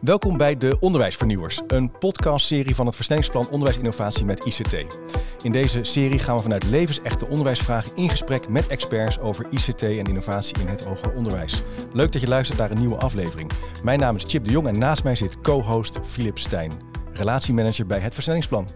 Welkom bij de Onderwijsvernieuwers, een podcastserie van het versnellingsplan Onderwijsinnovatie met ICT. In deze serie gaan we vanuit levensechte onderwijsvragen in gesprek met experts over ICT en innovatie in het hoger onderwijs. Leuk dat je luistert naar een nieuwe aflevering. Mijn naam is Chip de Jong en naast mij zit co-host Philip Stijn, relatiemanager bij het versnellingsplan.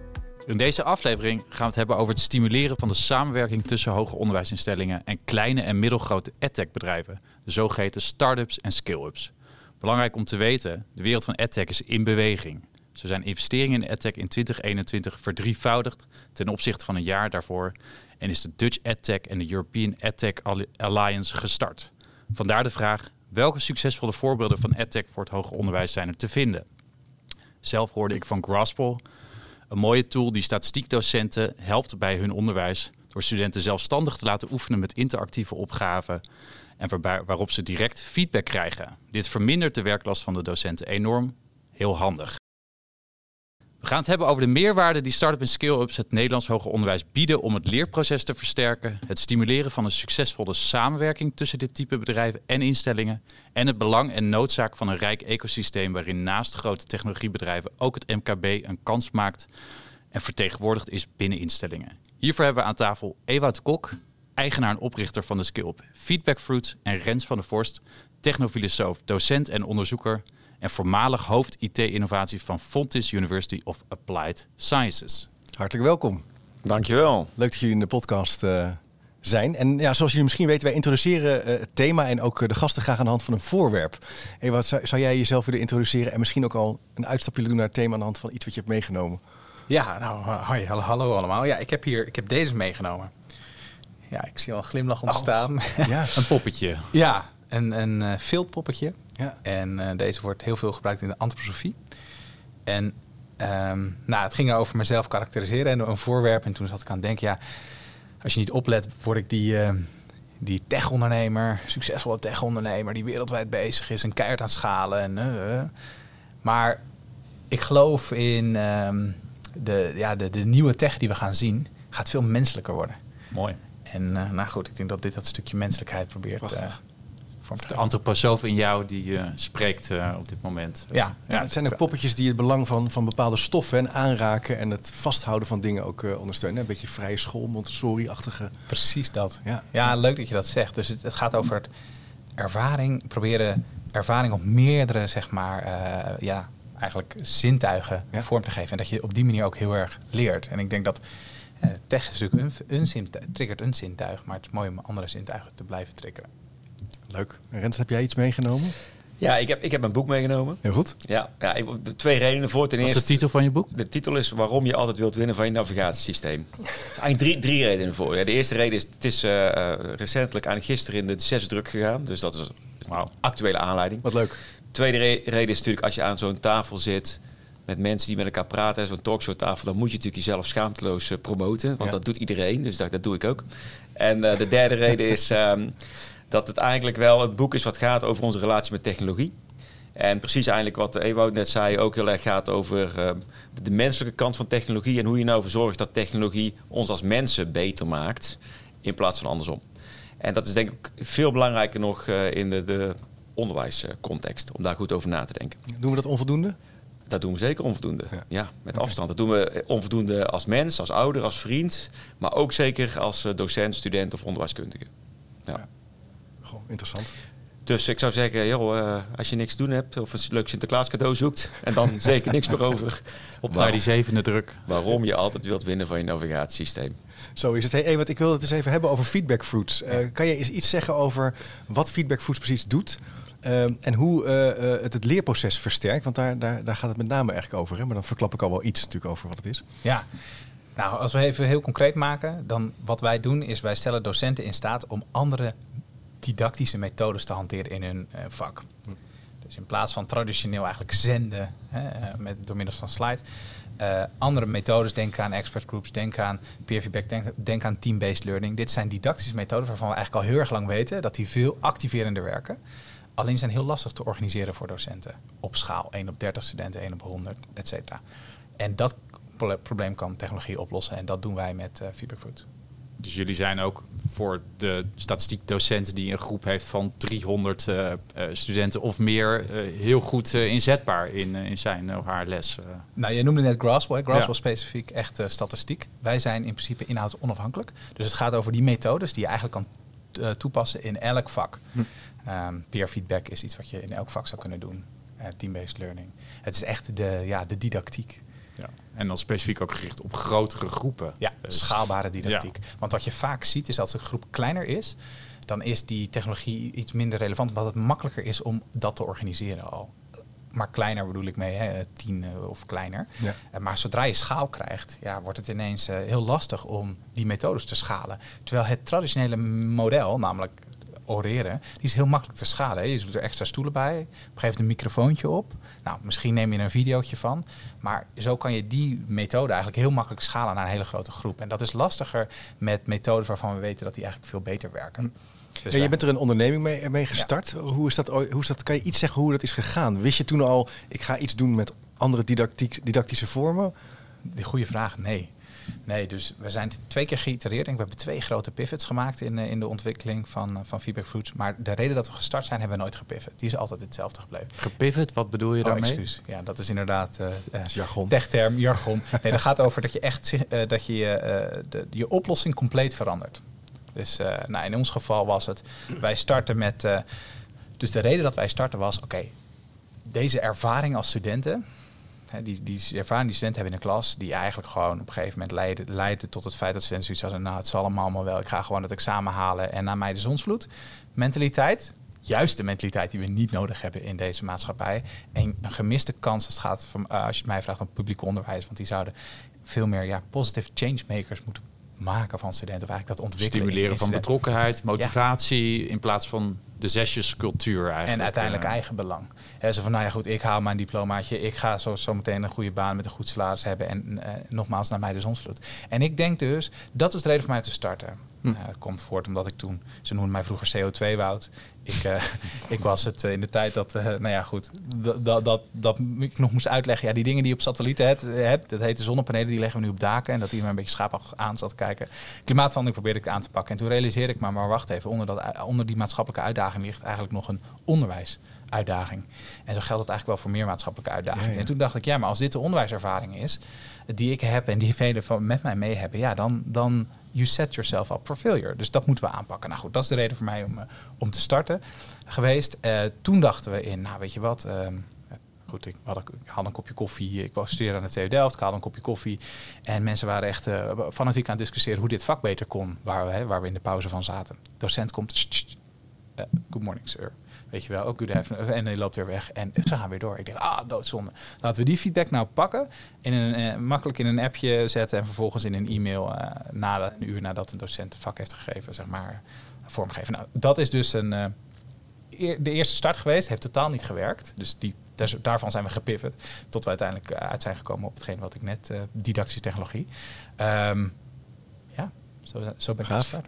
In deze aflevering gaan we het hebben over het stimuleren van de samenwerking tussen hoger onderwijsinstellingen en kleine en middelgrote edtech bedrijven, de zogeheten start-ups en scale-ups. Belangrijk om te weten, de wereld van edtech is in beweging. Zo zijn investeringen in edtech in 2021 verdrievoudigd ten opzichte van een jaar daarvoor en is de Dutch EdTech en de European EdTech Alliance gestart. Vandaar de vraag, welke succesvolle voorbeelden van edtech voor het hoger onderwijs zijn er te vinden? Zelf hoorde ik van Graspel, een mooie tool die statistiekdocenten helpt bij hun onderwijs door studenten zelfstandig te laten oefenen met interactieve opgaven en waarop ze direct feedback krijgen. Dit vermindert de werklast van de docenten enorm. Heel handig. We gaan het hebben over de meerwaarde die start-up en scale-ups het Nederlands hoger onderwijs bieden om het leerproces te versterken, het stimuleren van een succesvolle samenwerking tussen dit type bedrijven en instellingen en het belang en noodzaak van een rijk ecosysteem waarin naast grote technologiebedrijven ook het MKB een kans maakt en vertegenwoordigd is binnen instellingen. Hiervoor hebben we aan tafel Ewout Kok, eigenaar en oprichter van de Skill-up Feedback Fruits en Rens van der Vorst, technofilosoof, docent en onderzoeker en voormalig hoofd IT-innovatie van Fontys University of Applied Sciences. Hartelijk welkom. Dankjewel. Leuk dat jullie in de podcast uh, zijn. En ja, zoals jullie misschien weten, wij introduceren uh, het thema en ook uh, de gasten graag aan de hand van een voorwerp. Hey, wat zou, zou, jij jezelf willen introduceren en misschien ook al een uitstapje willen doen naar het thema aan de hand van iets wat je hebt meegenomen? Ja, nou, hoi, hallo, hallo allemaal. Ja, ik heb hier, ik heb deze meegenomen. Ja, ik zie al een glimlach ontstaan. Oh, ja, een poppetje. ja, een, een uh, viltpoppetje. Ja. En uh, deze wordt heel veel gebruikt in de antroposofie. En um, nou, het ging over mezelf karakteriseren en een voorwerp. En toen zat ik aan het denken, ja, als je niet oplet, word ik die, uh, die tech-ondernemer, succesvolle tech-ondernemer, die wereldwijd bezig is en keihard aan het schalen. En, maar ik geloof in um, de, ja, de, de nieuwe tech die we gaan zien, gaat veel menselijker worden. Mooi. En uh, nou goed, ik denk dat dit dat stukje menselijkheid probeert uh, vorm te De antroposoof in jou die uh, spreekt op dit moment. Ja, ja, ja het zijn ook poppetjes die het belang van, van bepaalde stoffen en aanraken en het vasthouden van dingen ook ondersteunen. Een beetje vrije school, Montessori-achtige. Precies dat. Ja. ja, leuk dat je dat zegt. Dus het, het gaat over het ervaring, proberen ervaring op meerdere, zeg maar, ja, eigenlijk zintuigen ja. vorm te geven. En dat je op die manier ook heel erg leert. En ik denk dat tech is natuurlijk een, een zintuig, triggert een zintuig, maar het is mooi om andere zintuigen te blijven triggeren. Leuk. Rens, heb jij iets meegenomen? Ja, ik heb, ik heb een boek meegenomen. Heel goed. Ja, ja ik, de twee redenen voor. Ten Wat is de titel van je boek? De titel is Waarom je altijd wilt winnen van je navigatiesysteem. Eigenlijk drie, drie redenen voor. Ja, de eerste reden is, het is uh, recentelijk aan gisteren in de zes druk gegaan. Dus dat is een actuele aanleiding. Wat leuk. Tweede re reden is natuurlijk als je aan zo'n tafel zit met mensen die met elkaar praten, zo'n talkshow tafel, dan moet je natuurlijk jezelf schaamteloos uh, promoten. Want ja. dat doet iedereen, dus dat, dat doe ik ook. En uh, de derde reden is um, dat het eigenlijk wel het boek is wat gaat over onze relatie met technologie. En precies eigenlijk wat Ewout net zei, ook heel erg gaat over uh, de menselijke kant van technologie en hoe je nou ervoor zorgt dat technologie ons als mensen beter maakt, in plaats van andersom. En dat is denk ik veel belangrijker nog in de, de onderwijscontext, om daar goed over na te denken. Doen we dat onvoldoende? Dat doen we zeker onvoldoende. Ja, ja met okay. afstand. Dat doen we onvoldoende als mens, als ouder, als vriend. Maar ook zeker als docent, student of onderwijskundige. Ja. ja. Goh, interessant. Dus ik zou zeggen, joh, uh, als je niks te doen hebt of een leuk Sinterklaas cadeau zoekt en dan zeker niks meer over. Op naar die zevende druk. Waarom je altijd wilt winnen van je navigatiesysteem. Zo is het. Hey, want ik wil het eens even hebben over feedback fruits. Uh, kan je eens iets zeggen over wat feedback fruits precies doet? Uh, en hoe uh, uh, het het leerproces versterkt. Want daar, daar, daar gaat het met name eigenlijk over. Hè? Maar dan verklap ik al wel iets natuurlijk over wat het is. Ja, nou als we even heel concreet maken. Dan wat wij doen is wij stellen docenten in staat om andere didactische methodes te hanteren in hun vak. Hm. Dus in plaats van traditioneel eigenlijk zenden hè, met, door middel van slides. andere methodes, denk aan expert groups, denk aan peer feedback, denk, denk aan team-based learning. Dit zijn didactische methoden waarvan we eigenlijk al heel erg lang weten dat die veel activerender werken. Alleen zijn heel lastig te organiseren voor docenten. Op schaal, 1 op 30 studenten, 1 op 100, et cetera. En dat probleem kan technologie oplossen. En dat doen wij met uh, Feedback Fruit. Dus jullie zijn ook voor de statistiekdocent die een groep heeft van 300 uh, uh, studenten of meer uh, heel goed inzetbaar in, in zijn of haar les. Nou, je noemde net Graspel. Graspel ja. specifiek echt statistiek. Wij zijn in principe inhouds onafhankelijk. Dus het gaat over die methodes die je eigenlijk kan toepassen in elk vak. Hm. Um, peer feedback is iets wat je in elk vak zou kunnen doen. Team-based learning. Het is echt de, ja, de didactiek. Ja. En dan specifiek ook gericht op grotere groepen. Ja, dus, schaalbare didactiek. Ja. Want wat je vaak ziet is als een groep kleiner is, dan is die technologie iets minder relevant, omdat het makkelijker is om dat te organiseren al. Maar kleiner bedoel ik mee, hè, tien of kleiner. Ja. Maar zodra je schaal krijgt, ja, wordt het ineens uh, heel lastig om die methodes te schalen. Terwijl het traditionele model, namelijk oreren, die is heel makkelijk te schalen. Hè. Je doet er extra stoelen bij, op een gegeven moment een microfoontje op. Nou, misschien neem je er een videootje van. Maar zo kan je die methode eigenlijk heel makkelijk schalen naar een hele grote groep. En dat is lastiger met methodes waarvan we weten dat die eigenlijk veel beter werken. Dus ja, je bent er een onderneming mee, mee gestart. Ja. Hoe, is dat, hoe is dat? Kan je iets zeggen hoe dat is gegaan? Wist je toen al, ik ga iets doen met andere didactiek, didactische vormen? Die goede vraag, nee. Nee, dus we zijn twee keer geïtereerd. We hebben twee grote pivots gemaakt in, in de ontwikkeling van, van Feedback Fruits. Maar de reden dat we gestart zijn, hebben we nooit gepivot. Die is altijd hetzelfde gebleven. Gepivot, wat bedoel je oh, daarmee? Excuus. Ja, dat is inderdaad uh, jargon. techterm, jargon. nee, dat gaat over dat je echt uh, dat je, uh, de, je oplossing compleet verandert. Dus nou, in ons geval was het, wij starten met... dus de reden dat wij starten was, oké, deze ervaring als studenten die, die ervaring die studenten hebben in de klas, die eigenlijk gewoon op een gegeven moment leiden, leiden tot het feit dat studenten zoiets hadden, nou het zal allemaal wel, ik ga gewoon het examen halen en naar mij de zonsvloed. Mentaliteit, juist de mentaliteit die we niet nodig hebben in deze maatschappij. En een gemiste kans als het gaat van, uh, als je het mij vraagt om publiek onderwijs, want die zouden veel meer ja, positive changemakers moeten maken van studenten. Of eigenlijk dat ontwikkelen. Stimuleren van betrokkenheid, motivatie in plaats van de zesjescultuur eigenlijk. En uiteindelijk eigen belang. He, zo van, nou ja goed, ik haal mijn diplomaatje. Ik ga zo, zo meteen een goede baan met een goed salaris hebben. En uh, nogmaals, naar mij de zonsvloed. En ik denk dus, dat was de reden voor mij te starten. Hm. Uh, het komt voort omdat ik toen, ze noemden mij vroeger CO2-woud. Ik, uh, ik was het in de tijd dat, nou ja goed, dat, dat, dat, ik nog moest uitleggen. Ja, die dingen die je op satellieten hebt, dat heet de zonnepanelen, die leggen we nu op daken. En dat iedereen een beetje schaapachtig aan zat te kijken. Klimaatverandering probeerde ik aan te pakken. En toen realiseerde ik maar, maar wacht even, onder, dat, onder die maatschappelijke uitdaging ligt eigenlijk nog een onderwijs uitdaging. En zo geldt het eigenlijk wel voor meer maatschappelijke uitdagingen. Ja, ja. En toen dacht ik, ja, maar als dit de onderwijservaring is, die ik heb en die velen van met mij mee hebben, ja, dan, dan you set yourself up for failure. Dus dat moeten we aanpakken. Nou goed, dat is de reden voor mij om, uh, om te starten geweest. Uh, toen dachten we in, nou weet je wat, uh, goed, ik had, ik had, een kopje koffie, ik was studeerde aan de TU Delft, ik had een kopje koffie. En mensen waren echt uh, fanatiek aan het discussiëren hoe dit vak beter kon, waar we, hè, waar we in de pauze van zaten. docent komt, good morning sir. Weet je wel, ook good afternoon. En hij loopt weer weg. En ze gaan weer door. Ik denk, ah, doodzonde. Laten we die feedback nou pakken. In een, eh, makkelijk in een appje zetten. En vervolgens in een e-mail uh, na een uur nadat een docent het vak heeft gegeven, zeg maar, vormgeven. Nou, dat is dus een, de eerste start geweest. Heeft totaal niet gewerkt. Dus die, daarvan zijn we gepivot. Tot we uiteindelijk uit zijn gekomen op hetgeen wat ik net, didactische technologie. Um, ja, zo, zo ben ik gestart.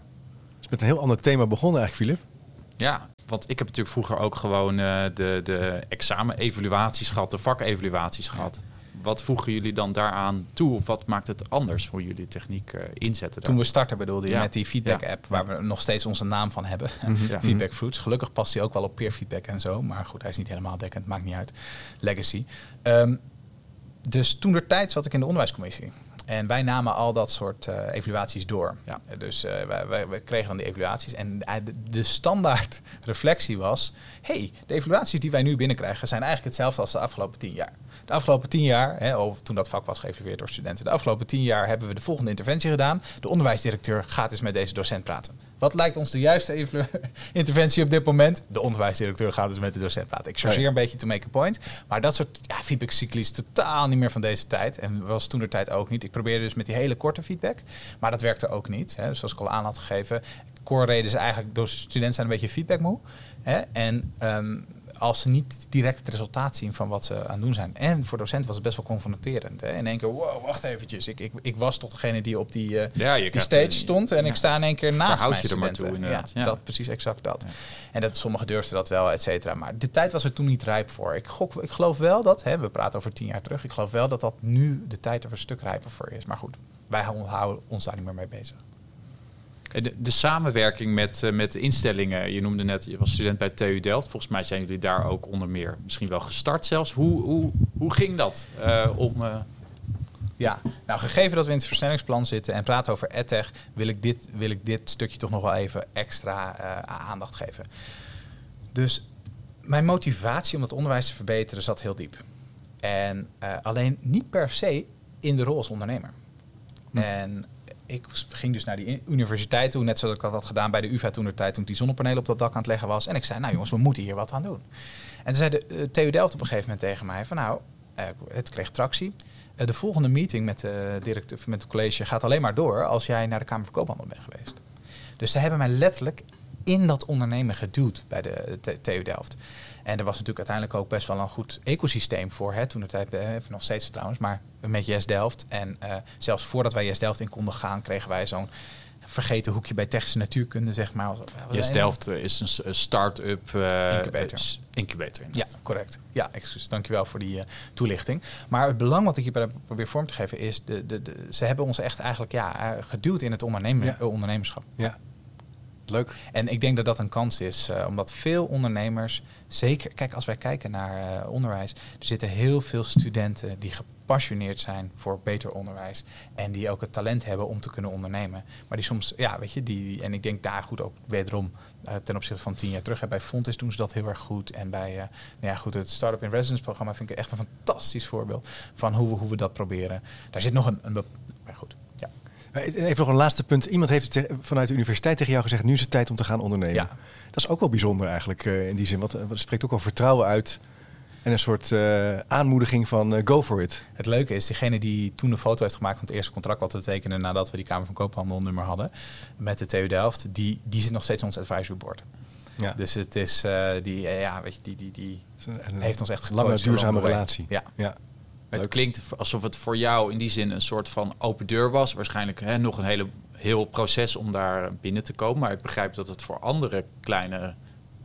Dus met een heel ander thema begonnen eigenlijk, Filip. Ja, want ik heb natuurlijk vroeger ook gewoon uh, de, de examen-evaluaties gehad, de vakevaluaties gehad. Wat voegen jullie dan daaraan toe? Of wat maakt het anders hoe jullie techniek uh, inzetten? Toen we starten bedoelde je ja. met die feedback-app, waar we nog steeds onze naam van hebben. Mm -hmm. feedback Fruits. Gelukkig past hij ook wel op peer feedback en zo. Maar goed, hij is niet helemaal dekkend, maakt niet uit. Legacy. Um, dus toen de tijd zat ik in de onderwijscommissie. En wij namen al dat soort uh, evaluaties door. Ja. Dus uh, wij, wij, wij, kregen dan die evaluaties. En de, de standaard reflectie was... hey, de evaluaties die wij nu binnenkrijgen... zijn eigenlijk hetzelfde als de afgelopen tien jaar. De afgelopen tien jaar, hè, of toen dat vak was geëvalueerd door studenten... de afgelopen tien jaar hebben we de volgende interventie gedaan. De onderwijsdirecteur gaat eens met deze docent praten. Wat lijkt ons de juiste interventie op dit moment? De onderwijsdirecteur gaat dus met de docent praten. Ik chargeer een beetje to make a point. Maar dat soort ja, feedback is totaal niet meer van deze tijd. En was toen de tijd ook niet. Ik probeerde dus met die hele korte feedback. Maar dat werkte ook niet. Hè. Zoals ik al aan had gegeven. Core reden is eigenlijk, door studenten zijn een beetje feedback moe. Hè. En um, als ze niet direct het resultaat zien van wat ze aan het doen zijn. En voor docenten was het best wel confronterend. Hè? In één keer, wow, wacht eventjes. Ik, ik, ik was toch degene die op die, uh, ja, die stage stond. En ja. ik sta in één keer naast mijn je er maar toe, ja, ja, dat precies exact dat. En dat sommigen durfden dat wel, et cetera. Maar de tijd was er toen niet rijp voor. Ik, gok, ik geloof wel dat, hè, we praten over tien jaar terug. Ik geloof wel dat dat nu de tijd er een stuk rijper voor is. Maar goed, wij houden ons daar niet meer mee bezig. De, de samenwerking met, uh, met instellingen, je noemde net, je was student bij TU Delft. Volgens mij zijn jullie daar ook onder meer misschien wel gestart zelfs. Hoe, hoe, hoe ging dat uh, om... Ja, nou gegeven dat we in het versnellingsplan zitten en praten over EdTech, wil ik dit, wil ik dit stukje toch nog wel even extra aandacht geven. Dus mijn motivatie om het onderwijs te verbeteren zat heel diep. En alleen niet per se in de rol als ondernemer. Hm. En ik ging dus naar die universiteit toe, net zoals ik dat had gedaan bij de UvA toen de tijd, toen ik die zonnepanelen op dat dak aan het leggen was. En ik zei, nou jongens, we moeten hier wat aan doen. En toen zei de uh, TU Delft op een gegeven moment tegen mij van, nou, uh, het kreeg tractie. Uh, de volgende meeting met de directeur, met het college gaat alleen maar door als jij naar de Kamer van Koophandel bent geweest. Dus ze hebben mij letterlijk in dat ondernemen geduwd bij de TU Delft. En er was natuurlijk uiteindelijk ook best wel een goed ecosysteem voor. Hè, toen de tijd, eh, nog steeds trouwens, maar met Yes Delft. En uh, zelfs voordat wij Yes Delft in konden gaan, kregen wij zo'n vergeten hoekje bij technische natuurkunde, zeg maar. Yes Delft eh, is een start-up uh, incubator. incubator ja, correct. Ja, excuus. Dankjewel voor die uh, toelichting. Maar het belang wat ik hier probeer vorm te geven is, de, de, de, ze hebben ons echt eigenlijk ja, geduwd in het ondernemen, ja. ondernemerschap. Ja. Leuk. En ik denk dat dat een kans is, uh, omdat veel ondernemers, zeker, kijk, als wij kijken naar uh, onderwijs, er zitten heel veel studenten die gepassioneerd zijn voor beter onderwijs en die ook het talent hebben om te kunnen ondernemen. Maar die soms, ja, weet je, die, en ik denk daar goed ook wederom uh, ten opzichte van tien jaar terug. Hè, bij Fontis doen ze dat heel erg goed. En bij nou ja, goed, het Startup in Residence programma vind ik echt een fantastisch voorbeeld van hoe we, hoe we dat proberen. Daar zit nog een, een maar goed, Even nog een laatste punt. Iemand heeft vanuit de universiteit tegen jou gezegd: nu is het tijd om te gaan ondernemen. Ja. Dat is ook wel bijzonder eigenlijk uh, in die zin. Want het spreekt ook wel vertrouwen uit. En een soort uh, aanmoediging van uh, go for it. Het leuke is, degene die toen een foto heeft gemaakt van het eerste contract wat we tekenen nadat we die Kamer van Koophandel nummer hadden met de TU Delft, die, die zit nog steeds in ons advisory board. Ja. Dus het is die, ja, weet je, die, die, die heeft ons echt lange duurzame relatie. Ja. ja. Het klinkt alsof het voor jou in die zin een soort van open deur was. Waarschijnlijk hè, nog een hele, heel proces om daar binnen te komen. Maar ik begrijp dat het voor andere kleine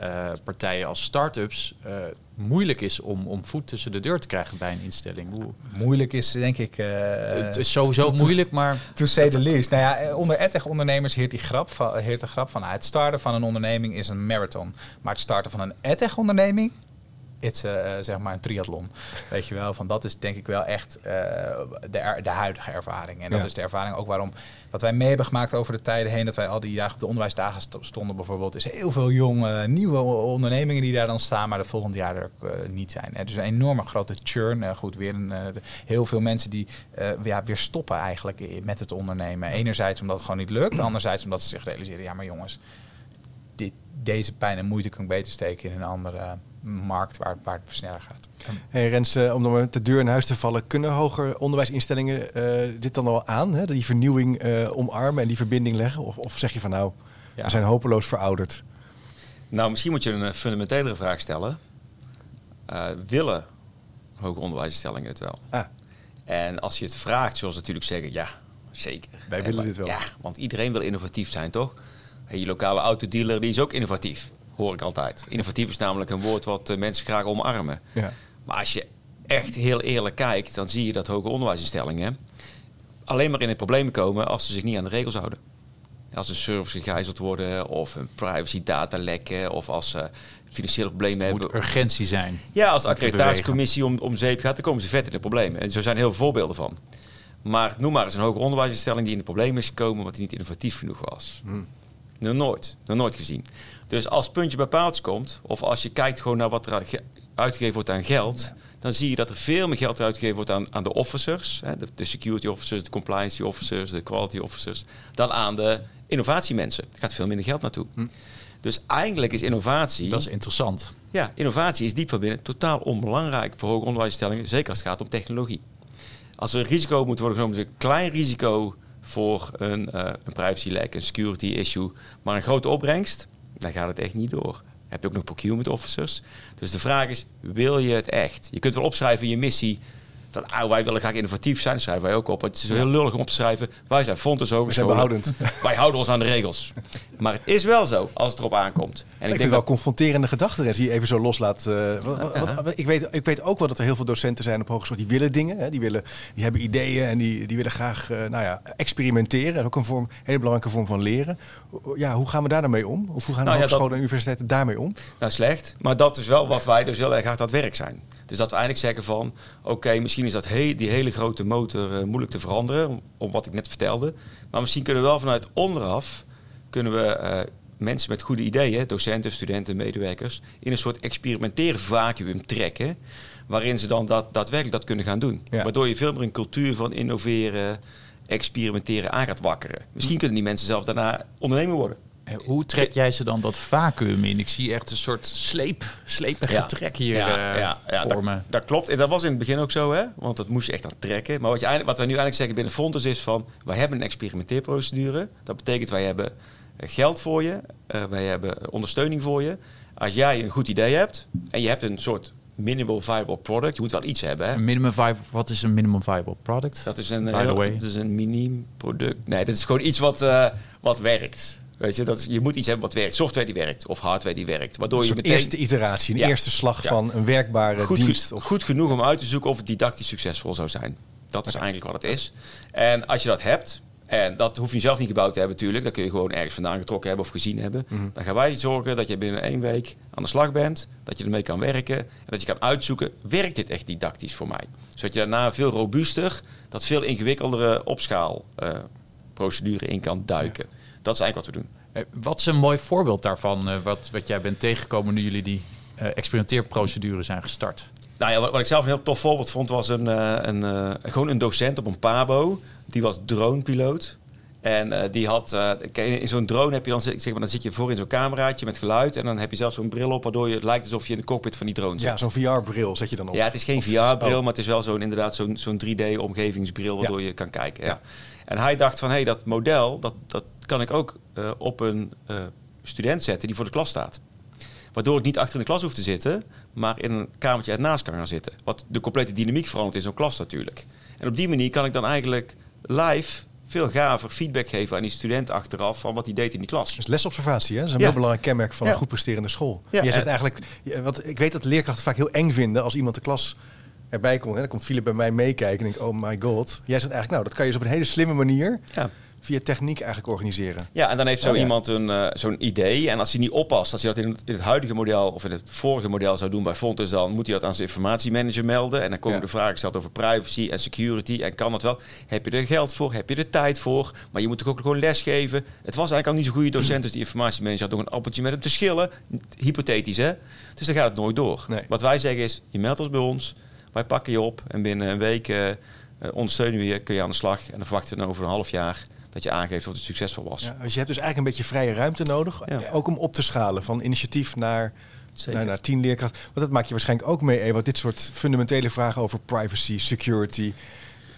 uh, partijen als start-ups uh, moeilijk is om, om voet tussen de deur te krijgen bij een instelling. Hoe... Moeilijk is denk ik... Uh, het is sowieso moeilijk, maar... To say the least. Nou ja, onder edtech ondernemers heert, die grap van, heert de grap van... Nou, het starten van een onderneming is een marathon. Maar het starten van een edtech onderneming it's uh, zeg maar een triathlon. Weet je wel, van dat is denk ik wel echt uh, de, de huidige ervaring. En dat is de ervaring ook waarom, wat wij mee hebben gemaakt over de tijden heen, dat wij al die dagen op de onderwijsdagen stonden bijvoorbeeld, is heel veel jonge, nieuwe ondernemingen die daar dan staan, maar de volgende jaar er uh, niet zijn. Er is een enorme grote churn. goed, weer een, heel veel mensen die ja, weer stoppen eigenlijk met het ondernemen. Enerzijds omdat het gewoon niet lukt, anderzijds omdat ze zich realiseren, ja maar jongens, dit, deze pijn en moeite kan ik beter steken in een andere markt waar, waar het sneller gaat. Hey Rens, uh, om dan met de deur in huis te vallen, kunnen hoger onderwijsinstellingen uh, dit dan al aan? Hè? Die vernieuwing uh, omarmen en die verbinding leggen? Of, of zeg je van nou, ja. we zijn hopeloos verouderd? Nou, misschien moet je een fundamentelere vraag stellen. willen hoger onderwijsinstellingen het wel? Ah. En als je het vraagt, zullen ze natuurlijk zeggen, ja, zeker. Wij willen dit wel. Ja, want iedereen wil innovatief zijn, toch? Hey, je lokale autodealer die is ook innovatief hoor ik altijd. Innovatief is namelijk een woord wat mensen graag omarmen. Ja. Maar als je echt heel eerlijk kijkt, dan zie je dat hoger onderwijsinstellingen alleen maar in het probleem komen als ze zich niet aan de regels houden. Als een service gegijzeld worden of een privacy data lekken of als ze financiële problemen dus hebben. moet urgentie zijn. Ja, als de accreditatiecommissie om, om zeep gaat, dan komen ze vet in de problemen. En zo zijn er heel veel voorbeelden van. Maar noem maar eens een hoger onderwijsinstelling die in de problemen is gekomen omdat die niet innovatief genoeg was. Hmm. Nog nooit, nog nooit gezien. Dus als puntje bij paaltje komt, of als je kijkt gewoon naar wat er uitgegeven wordt aan geld, dan zie je dat er veel meer geld uitgegeven wordt aan, aan de officers, hè, de, de, security officers, de compliance officers, de quality officers, dan aan de innovatiemensen. Er gaat veel minder geld naartoe. Hm. Dus eigenlijk is innovatie. Dat is interessant. Ja, innovatie is diep van binnen totaal onbelangrijk voor hoger onderwijsinstellingen, zeker als het gaat om technologie. Als er een risico moet worden genomen, is een klein risico voor een, uh, een privacy lek, een security issue, maar een grote opbrengst, dan gaat het echt niet door. Heb je ook nog procurement officers. Dus de vraag is, wil je het echt? Je kunt wel opschrijven in je missie, Van, ah, wij willen graag innovatief zijn, schrijven wij ook op. Het is heel lullig om op te schrijven. Wij zijn Fontes We zijn behoudend. Wij houden ons aan de regels. Maar het is wel zo, als het erop aankomt. En ik, vind wel confronterende gedachten als je even zo loslaat. Uh, wat, wat, ik, weet, ik weet ook wel dat er heel veel docenten zijn op hogeschool die willen dingen. Hè, die, willen, die hebben ideeën en die, die willen graag uh, nou ja, experimenteren. Dat is ook een vorm, hele belangrijke vorm van leren. Ja, hoe gaan we daar dan mee om? Of hoe gaan nou, de hogescholen ja, en universiteiten daarmee om? Nou, slecht. Maar dat is wel wat wij dus heel erg hard aan het werk zijn. Dus dat we eigenlijk zeggen van, oké, misschien is dat he die hele grote motor uh, moeilijk te veranderen, om, om, wat ik net vertelde. Maar misschien kunnen we wel vanuit onderaf, kunnen we uh, mensen met goede ideeën, docenten, studenten, medewerkers, in een soort experimenteren vacuüm trekken, waarin ze dan dat, daadwerkelijk dat kunnen gaan doen. Ja. Waardoor je veel meer een cultuur van innoveren, experimenteren aan gaat wakkeren. Misschien kunnen die mensen zelf daarna ondernemer worden. Hoe trek jij ze dan dat vacuüm in? Ik zie echt een soort sleep, slepige ja. trek hier ja, uh, ja, ja, vormen. Dat, dat, klopt. En dat was in het begin ook zo, hè? Want dat moest je echt aan trekken. Maar wat, je wat wij nu eigenlijk zeggen binnen Fontes is van... wij hebben een experimenteerprocedure. Dat betekent wij hebben geld voor je. Uh, wij hebben ondersteuning voor je. Als jij een goed idee hebt en je hebt een soort minimal viable product. Je moet wel iets hebben. Hè? Een minimum viable, wat is een minimum viable product? Dat is een, By the way. Dat is een mini product. Nee, dat is gewoon iets wat, uh, wat werkt. Weet je, dat je moet iets hebben wat werkt. Software die werkt of hardware die werkt. Waardoor je meteen... eerste iteratie, een ja. eerste slag ja. van een werkbare goed, dienst. Of... Goed genoeg om uit te zoeken of het didactisch succesvol zou zijn. Dat is eigenlijk wat het is. En als je dat hebt, en dat hoef je zelf niet gebouwd te hebben natuurlijk. Dat kun je gewoon ergens vandaan getrokken hebben of gezien hebben. Mm -hmm. Dan gaan wij zorgen dat je binnen één week aan de slag bent. Dat je ermee kan werken. En dat je kan uitzoeken, werkt dit echt didactisch voor mij? Zodat je daarna veel robuuster, dat veel ingewikkeldere opschaalprocedure uh, in kan duiken. Ja. Dat is eigenlijk wat we doen. Wat is een mooi voorbeeld daarvan, uh, wat, wat jij bent tegengekomen nu jullie die uh, experimenteerprocedure zijn gestart? Nou ja, wat, wat, ik zelf een heel tof voorbeeld vond, was een, uh, een, gewoon een docent op een PABO. Die was dronepiloot. En die had, in zo'n drone heb je dan, zeg maar, dan zit je voor in zo'n cameraatje met geluid. En dan heb je zelf zo'n bril op, waardoor je, het lijkt alsof je in de cockpit van die drone zit. Ja, zo'n VR-bril zet je dan op. Ja, het is geen VR-bril, oh. maar het is wel zo'n inderdaad zo'n zo'n 3D-omgevingsbril, waardoor ja. je kan kijken. Ja. En hij dacht van, hé, hey, dat model, dat, dat kan ik ook uh, op een uh, student zetten die voor de klas staat. Waardoor ik niet achter in de klas hoef te zitten, maar in een kamertje ernaast kan gaan zitten. Wat de complete dynamiek verandert in zo'n klas natuurlijk. En op die manier kan ik dan eigenlijk live veel gaver feedback geven aan die student achteraf van wat hij deed in die klas. Dus lesobservatie, hè? dat is een ja. heel belangrijk kenmerk van ja. een goed presterende school. Ja. Jij zegt eigenlijk, want ik weet dat leerkrachten vaak heel eng vinden als iemand de klas erbij komt. Hè? Dan komt Philip bij mij meekijken en ik, oh my god. Jij zegt eigenlijk, nou, dat kan je dus op een hele slimme manier ja via techniek eigenlijk organiseren. Ja, en dan heeft zo oh, ja. iemand een, uh, zo'n idee. En als hij niet oppast, als hij dat in het, in het, huidige model of in het vorige model zou doen bij Fontes, dan moet hij dat aan zijn informatiemanager melden. En dan komen ja. de vragen gesteld over privacy en security. En kan dat wel? Heb je er geld voor? Heb je er tijd voor? Maar je moet toch ook gewoon lesgeven. Het was eigenlijk al niet zo'n goede docent, dus die informatiemanager had nog een appeltje met hem te schillen. Hypothetisch, hè? Dus dan gaat het nooit door. Nee. Wat wij zeggen is, je meldt ons bij ons, wij pakken je op en binnen een week uh, ondersteunen we je, kun je aan de slag. En dan verwachten we dan over een half jaar dat je aangeeft of het succesvol was. Ja, dus je hebt dus eigenlijk een beetje vrije ruimte nodig, ja. ook om op te schalen van initiatief naar, naar, naar tien leerkrachten. Want dat maak je waarschijnlijk ook mee, Eva, dit soort fundamentele vragen over privacy, security.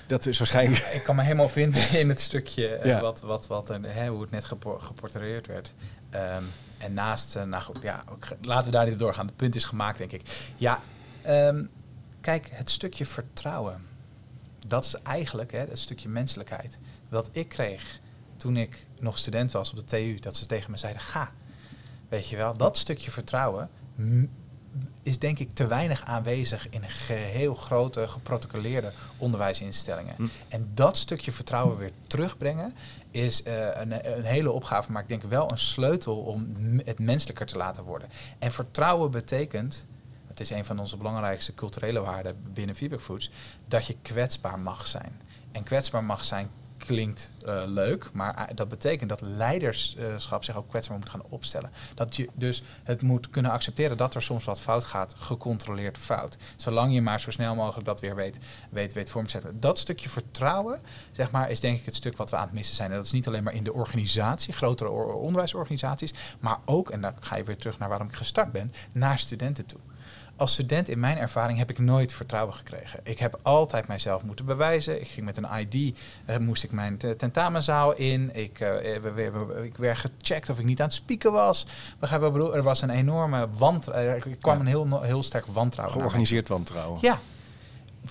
Dat is waarschijnlijk... Ik kan me helemaal vinden in het stukje ja. wat, wat, wat, hè, hoe het net geportretteerd werd. Um, en naast, uh, nou goed, ja, laten we daar niet doorgaan. Het punt is gemaakt, denk ik. Ja, um, kijk, het stukje vertrouwen. Dat is eigenlijk hè, het stukje menselijkheid wat ik kreeg toen ik nog student was op de TU, dat ze tegen me zeiden: ga. Weet je wel, dat stukje vertrouwen is denk ik te weinig aanwezig in geheel grote geprotocoleerde onderwijsinstellingen. Hm. En dat stukje vertrouwen weer terugbrengen is uh, een, een, hele opgave, maar ik denk wel een sleutel om het menselijker te laten worden. En vertrouwen betekent, het is een van onze belangrijkste culturele waarden binnen Feedback Foods, dat je kwetsbaar mag zijn. En kwetsbaar mag zijn klinkt uh, leuk, maar dat betekent dat leiderschap zich ook kwetsbaar moet gaan opstellen. Dat je dus het moet kunnen accepteren dat er soms wat fout gaat, gecontroleerd fout. Zolang je maar zo snel mogelijk dat weer weet, weet, weet vorm te zetten. Dat stukje vertrouwen, zeg maar, is denk ik het stuk wat we aan het missen zijn. En dat is niet alleen maar in de organisatie, grotere onderwijsorganisaties, maar ook, en dan ga je weer terug naar waarom ik gestart ben, naar studenten toe als student in mijn ervaring heb ik nooit vertrouwen gekregen. Ik heb altijd mijzelf moeten bewijzen. Ik ging met een ID, uh, moest ik mijn tentamenzaal in. Ik, uh, ik werd gecheckt of ik niet aan het spieken was. Begrijp bedoel? Er was een enorme wantrouwen. Er kwam ja. een heel, heel sterk wantrouwen. Georganiseerd wantrouwen. Ja.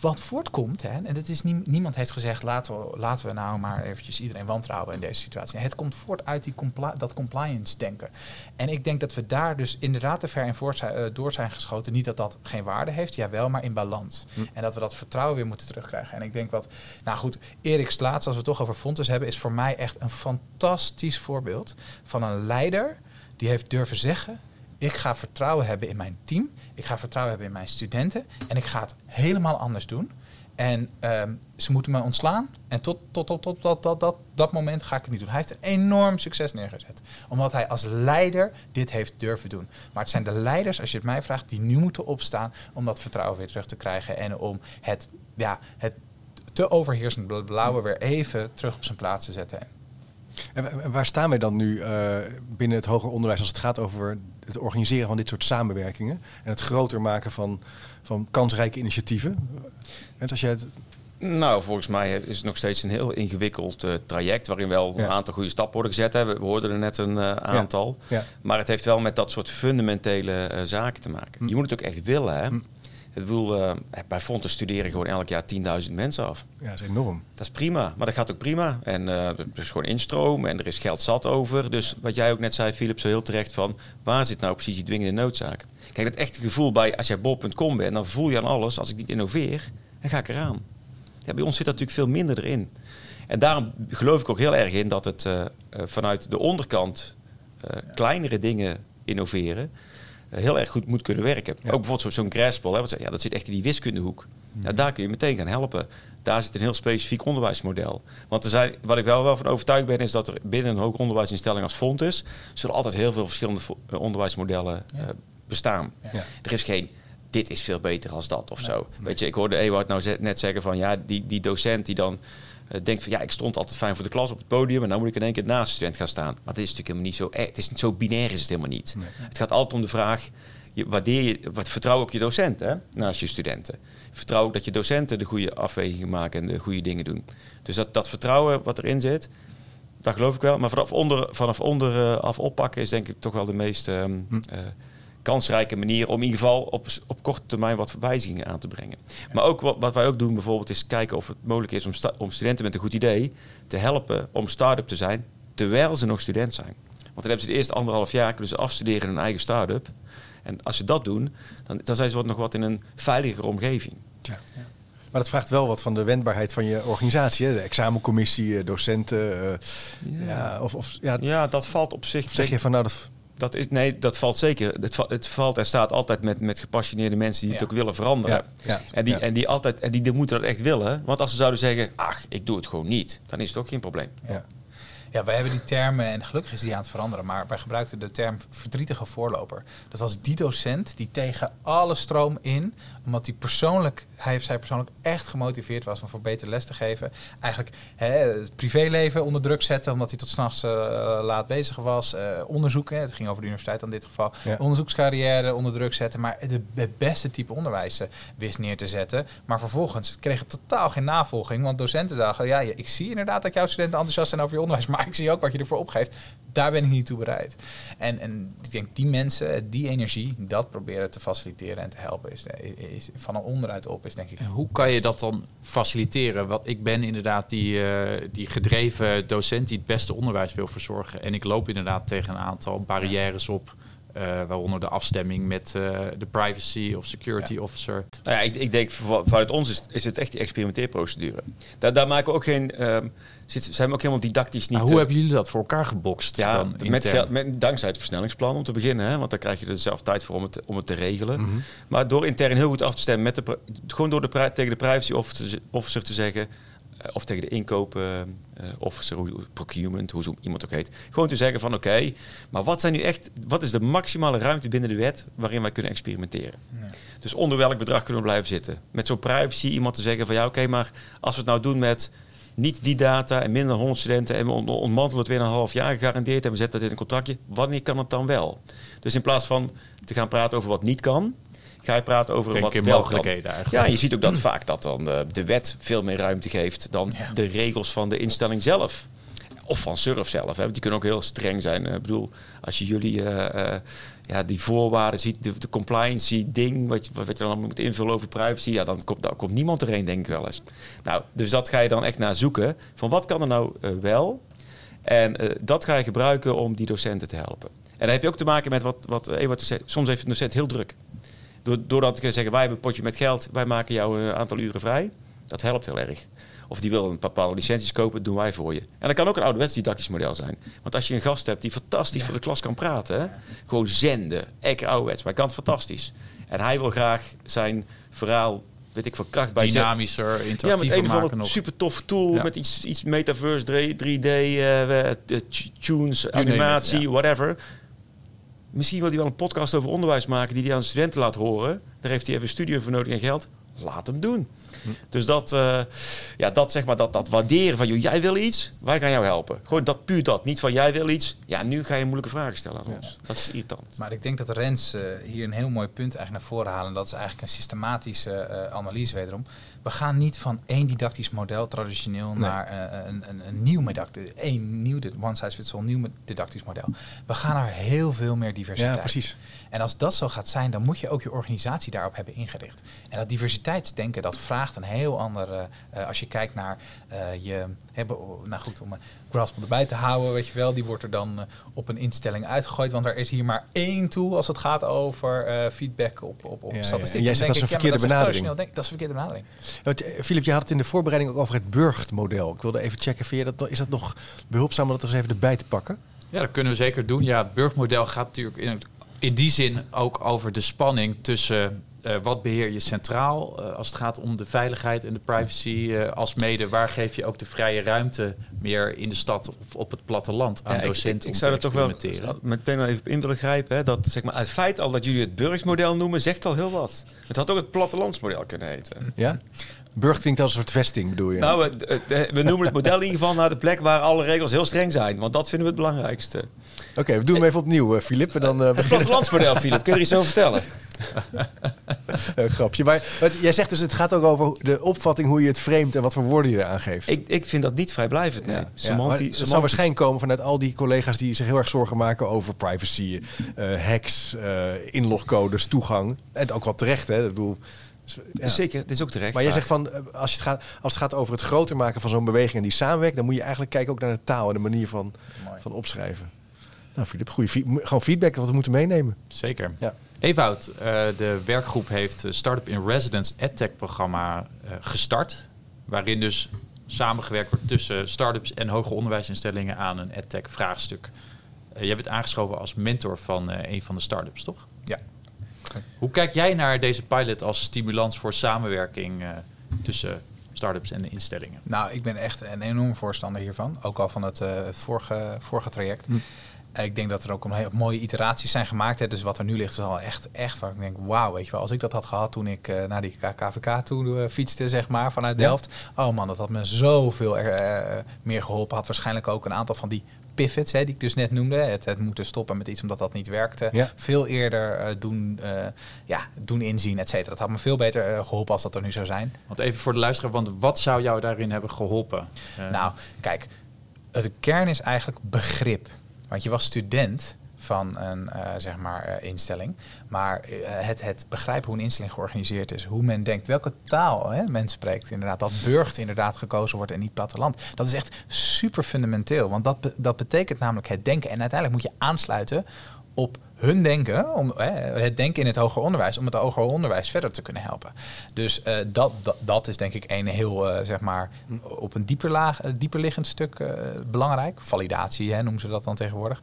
Wat voortkomt, hè, en het is nie, niemand heeft gezegd, laten we, laten we nou maar eventjes iedereen wantrouwen in deze situatie. Het komt voort uit die compli dat compliance denken. En ik denk dat we daar dus inderdaad te ver in voort zijn, uh, door zijn geschoten. Niet dat dat geen waarde heeft, jawel, maar in balans. Hm. En dat we dat vertrouwen weer moeten terugkrijgen. En ik denk wat, nou goed, Erik Slaats, als we het toch over Fontes hebben, is voor mij echt een fantastisch voorbeeld van een leider die heeft durven zeggen, ik ga vertrouwen hebben in mijn team. Ik ga vertrouwen hebben in mijn studenten. En ik ga het helemaal anders doen. En um, ze moeten me ontslaan. En tot, tot, tot, tot dat, dat, dat, dat moment ga ik het niet doen. Hij heeft een enorm succes neergezet. Omdat hij als leider dit heeft durven doen. Maar het zijn de leiders, als je het mij vraagt, die nu moeten opstaan om dat vertrouwen weer terug te krijgen. En om het, ja, het te overheersende blauwe weer even terug op zijn plaats te zetten. En waar staan wij dan nu uh, binnen het hoger onderwijs als het gaat over het organiseren van dit soort samenwerkingen en het groter maken van, van kansrijke initiatieven? En als jij het... Nou, volgens mij is het nog steeds een heel ingewikkeld uh, traject waarin wel een aantal goede stappen worden gezet. Hè. We, hoorden er net een uh, aantal. Ja. Ja. Maar het heeft wel met dat soort fundamentele uh, zaken te maken. Hm. Je moet het ook echt willen. Hè? Hm. Het wil, uh, bij Fontes studeren gewoon elk jaar 10.000 mensen af. Ja, dat is enorm. Dat is prima, maar dat gaat ook prima. En uh, er is gewoon instroom en er is geld zat over. Dus wat jij ook net zei, Philip, zo heel terecht van... waar zit nou precies die dwingende noodzaak? Kijk, dat echte gevoel bij als jij bol.com bent... dan voel je aan alles, als ik niet innoveer, dan ga ik eraan. Ja, bij ons zit dat natuurlijk veel minder erin. En daarom geloof ik ook heel erg in dat het uh, vanuit de onderkant... kleinere dingen innoveren heel erg goed moet kunnen werken. Ook bijvoorbeeld zo'n Graspel, hè, ja, dat zit echt in die wiskundehoek. Mm nou, daar kun je meteen gaan helpen. Daar zit een heel specifiek onderwijsmodel. Want er zijn, wat ik wel, wel van overtuigd ben, is dat er binnen een hoger onderwijsinstelling als Fontes... zullen altijd heel veel verschillende eh, onderwijsmodellen uh, bestaan. Ja. Er is geen dit is veel beter als dat of zo. Weet je, ik hoorde Ewout nou net zeggen van ja, die, die docent die dan denkt van ja, ik stond altijd fijn voor de klas op het podium en dan moet ik in één keer naast de student gaan staan. Maar dat is natuurlijk helemaal niet zo. Eh, het is niet zo binair is het helemaal niet. Het gaat altijd om de vraag. Je, waardeer je, wat vertrouw ook je docenten hè, naast je studenten. Vertrouw dat je docenten de goede afwegingen maken en de goede dingen doen. Dus dat, dat vertrouwen wat erin zit, dat geloof ik wel. Maar vanaf onder, vanaf onder uh, af oppakken is denk ik toch wel de meest um, hm. uh, kansrijke manier om in ieder geval op, op korte termijn wat verwijzingen aan te brengen. Maar ook wat, wat, wij ook doen bijvoorbeeld is kijken of het mogelijk is om, om studenten met een goed idee te helpen om start-up te zijn terwijl ze nog student zijn. Want dan hebben ze de eerste anderhalf jaar kunnen ze afstuderen in hun eigen start-up. En als ze dat doen, dan, dan zijn ze wat nog wat in een veiligere omgeving. Ja. ja. Maar dat vraagt wel wat van de wendbaarheid van je organisatie. Hè? De examencommissie, eh, docenten. Uh, ja. ja. of, of, ja, ja, dat valt op zich. zeg je van nou dat dat is, nee, dat valt zeker. Het, het valt en staat altijd met, met gepassioneerde mensen die het ook willen veranderen. Ja. En, die, en die altijd en die moeten dat echt willen. Want als ze zouden zeggen, ach, ik doe het gewoon niet, dan is het ook geen probleem. Ja. Ja, wij hebben die termen, en gelukkig is die aan het veranderen, maar wij gebruikten de term verdrietige voorloper. Dat was die docent die tegen alle stroom in, omdat hij persoonlijk, hij of zij persoonlijk echt gemotiveerd was om voor beter les te geven, eigenlijk hè, het privéleven onder druk zetten, omdat hij tot s'nachts uh, laat bezig was. Uh, onderzoeken, het ging over de universiteit in dit geval, onderzoekscarrière onder druk zetten, maar de, het beste type onderwijs wist neer te zetten. Maar vervolgens kreeg het totaal geen navolging, want docenten dachten, ja, ik zie inderdaad dat jouw studenten enthousiast zijn over je onderwijs, maar ik zie ook wat je ervoor opgeeft. Daar ben ik niet toe bereid. En, en ik denk, die mensen, die energie, dat proberen te faciliteren en te helpen, is, is van onderuit op, is denk ik. Hoe kan je dat dan faciliteren? Want ik ben inderdaad die, uh, die gedreven docent die het beste onderwijs wil verzorgen. En ik loop inderdaad tegen een aantal barrières op. Uh, waaronder de afstemming met uh, de privacy of security ja. officer. Nou ja, ik, ik denk vanuit ons is, is het echt die experimenteerprocedure. Daar, daar maken we ook geen. Um, zit, zijn we ook helemaal didactisch niet. Maar hoe hebben jullie dat voor elkaar gebokst? Ja, dan met, met, dankzij het versnellingsplan om te beginnen. Hè, want dan krijg je er zelf tijd voor om het, om het te regelen. Mm -hmm. Maar door intern heel goed af te stemmen, met de, gewoon door de, tegen de privacy officer, officer te zeggen of tegen de inkopen uh, officer, procurement, hoe zo iemand ook heet. Gewoon te zeggen van oké, okay, maar wat zijn nu echt, wat is de maximale ruimte binnen de wet waarin wij kunnen experimenteren? Nee. Dus onder welk bedrag kunnen we blijven zitten? Met zo'n privacy iemand te zeggen van ja oké, okay, maar als we het nou doen met niet die data en minder dan 100 studenten en we ontmantelen het weer een half jaar gegarandeerd en we zetten dat in een contractje, wanneer kan het dan wel? Dus in plaats van te gaan praten over wat niet kan, ga je praten over Denk wat wel mogelijkheden eigenlijk. Ja, je ziet ook dat vaak dat dan de, de wet veel meer ruimte geeft dan ja. de regels van de instelling zelf. Of van surf zelf. Hè. Die kunnen ook heel streng zijn. Ik bedoel, als je jullie eh, eh, ja, die voorwaarden ziet, de, de compliance ding, wat je, wat je dan moet invullen over privacy, ja, dan komt, dan komt niemand erheen, denk ik wel eens. Nou, dus dat ga je dan echt naar zoeken. Van wat kan er nou eh, wel? En dat ga je gebruiken om die docenten te helpen. En dan heb je ook te maken met wat, wat Ewart zei. Soms heeft een docent heel druk. Doordat ik zeggen, wij hebben een potje met geld, wij maken jou een aantal uren vrij. Dat helpt heel erg. Of die wil een bepaalde licenties kopen, doen wij voor je. En dat kan ook een ouderwets didactisch model zijn. Want als je een gast hebt die fantastisch voor de klas kan praten, hè? gewoon zenden, echt ouderwets, maar hij kan het fantastisch. En hij wil graag zijn verhaal weet ik veel, kracht bij Dynamischer, interactiever ja, met een maken super tof tool met iets, iets metaverse, 3D, uh, tunes, animatie, whatever. Misschien wil hij wel een podcast over onderwijs maken die hij aan de studenten laat horen. Daar heeft hij even studio voor nodig en geld. Laat hem doen. Dus dat, uh, ja, dat, zeg maar, dat, dat waarderen van, joh, jij wil iets, wij gaan jou helpen. Gewoon dat, puur dat. Niet van, jij wil iets, ja, nu ga je moeilijke vragen stellen aan ons. Dat is irritant. Maar ik denk dat Rens uh, hier een heel mooi punt eigenlijk naar voren halen. Dat is eigenlijk een systematische uh, analyse wederom. We gaan niet van één didactisch model traditioneel naar uh, een, een, een, nieuw didactisch, één nieuw one size fits all nieuw didactisch model. We gaan naar heel veel meer diversiteit. Ja, precies. En als dat zo gaat zijn, dan moet je ook je organisatie daarop hebben ingericht. En dat diversiteitsdenken, dat vraagt een heel ander. Uh, als je kijkt naar uh, je hebben, nou goed, om een Graspel erbij te houden, weet je wel, die wordt er dan op een instelling uitgegooid, want er is hier maar één tool als het gaat over feedback op, op, op ja, statistieken. Ja. Jij zegt dat is een verkeerde benadering. dat is een verkeerde benadering. Filip, je had het in de voorbereiding ook over het Burgt-model. Ik wilde even checken, vind je dat, is dat nog behulpzaam om dat er eens even erbij te pakken? Ja, dat kunnen we zeker doen. Ja, het Burgt-model gaat natuurlijk in, in die zin ook over de spanning tussen uh, wat beheer je centraal uh, als het gaat om de veiligheid en de privacy uh, als mede? Waar geef je ook de vrije ruimte meer in de stad of op het platteland aan ja, docenten ik, ik, ik zou er toch wel meteen even in willen grijpen. Hè, dat zeg maar, het feit al dat jullie het burgsmodel noemen, zegt al heel wat. Het had ook het plattelandsmodel kunnen heten. Ja? Burg klinkt als een soort vesting, bedoel je? Nou, we, we noemen het model in ieder geval naar de plek waar alle regels heel streng zijn. Want dat vinden we het belangrijkste. Oké, we doen hem even opnieuw, Filip. Uh, dan, uh, het plattelandsmodel, Filip. Kun je er iets over vertellen? een grapje. Maar jij zegt dus, het gaat ook over de opvatting hoe je het framet en wat voor woorden je eraan geeft. Ik, ik vind dat niet vrijblijvend. Nee. Ja, zal waarschijnlijk komen vanuit al die collega's die zich heel erg zorgen maken over privacy, uh, hacks, inlogcodes, toegang. En ook wel terecht, hè? Ik bedoel, ja. Zeker, het is ook terecht. Maar jij zegt van, als, het gaat, als het gaat over het groter maken van zo'n beweging en die samenwerkt, dan moet je eigenlijk kijken ook naar de taal en de manier van, van opschrijven. Nou, Filip, goede gewoon feedback wat we moeten meenemen. Zeker. Ja. Ewout, uh, de werkgroep heeft Startup in Residence EdTech programma uh, gestart. Waarin dus samengewerkt wordt tussen startups en hoger onderwijsinstellingen aan een EdTech vraagstuk. Uh, jij bent aangeschoven als mentor van een van de startups, toch? Ja. Hoe kijk jij naar deze pilot als stimulans voor samenwerking tussen startups en de instellingen? Nou, ik ben echt een enorm voorstander hiervan. Ook al van het, het vorige, vorige traject. Hm. Ik denk dat er ook een hele mooie iteraties zijn gemaakt. Hè. Dus wat er nu ligt is al echt, echt waar ik denk, wauw, weet je wel. Als ik dat had gehad toen ik uh, naar die KVK toe uh, fietste, zeg maar, vanuit Delft. Oh man, dat had me zoveel er, uh, meer geholpen. Had waarschijnlijk ook een aantal van die pivots, hè, die ik dus net noemde. Het, het moeten stoppen met iets omdat dat niet werkte. Ja. Veel eerder doen, ja, doen inzien, et cetera. Dat had me veel beter geholpen als dat er nu zou zijn. Want even voor de luisteraar, want wat zou jou daarin hebben geholpen? Nou, kijk, de kern is eigenlijk begrip. Want je was student van een uh, zeg maar, uh, instelling. Maar uh, het, het begrijpen hoe een instelling georganiseerd is, hoe men denkt, welke taal hè, men spreekt, inderdaad, dat burgt inderdaad gekozen wordt en niet platteland. Dat is echt super fundamenteel, want dat, dat betekent namelijk het denken. En uiteindelijk moet je aansluiten op hun denken, om, het denken in het hoger onderwijs, om het hoger onderwijs verder te kunnen helpen. Dus dat, dat, dat, is denk ik een heel, zeg maar, op een dieper, laag, dieper liggend stuk belangrijk. Validatie hè, noemen ze dat dan tegenwoordig.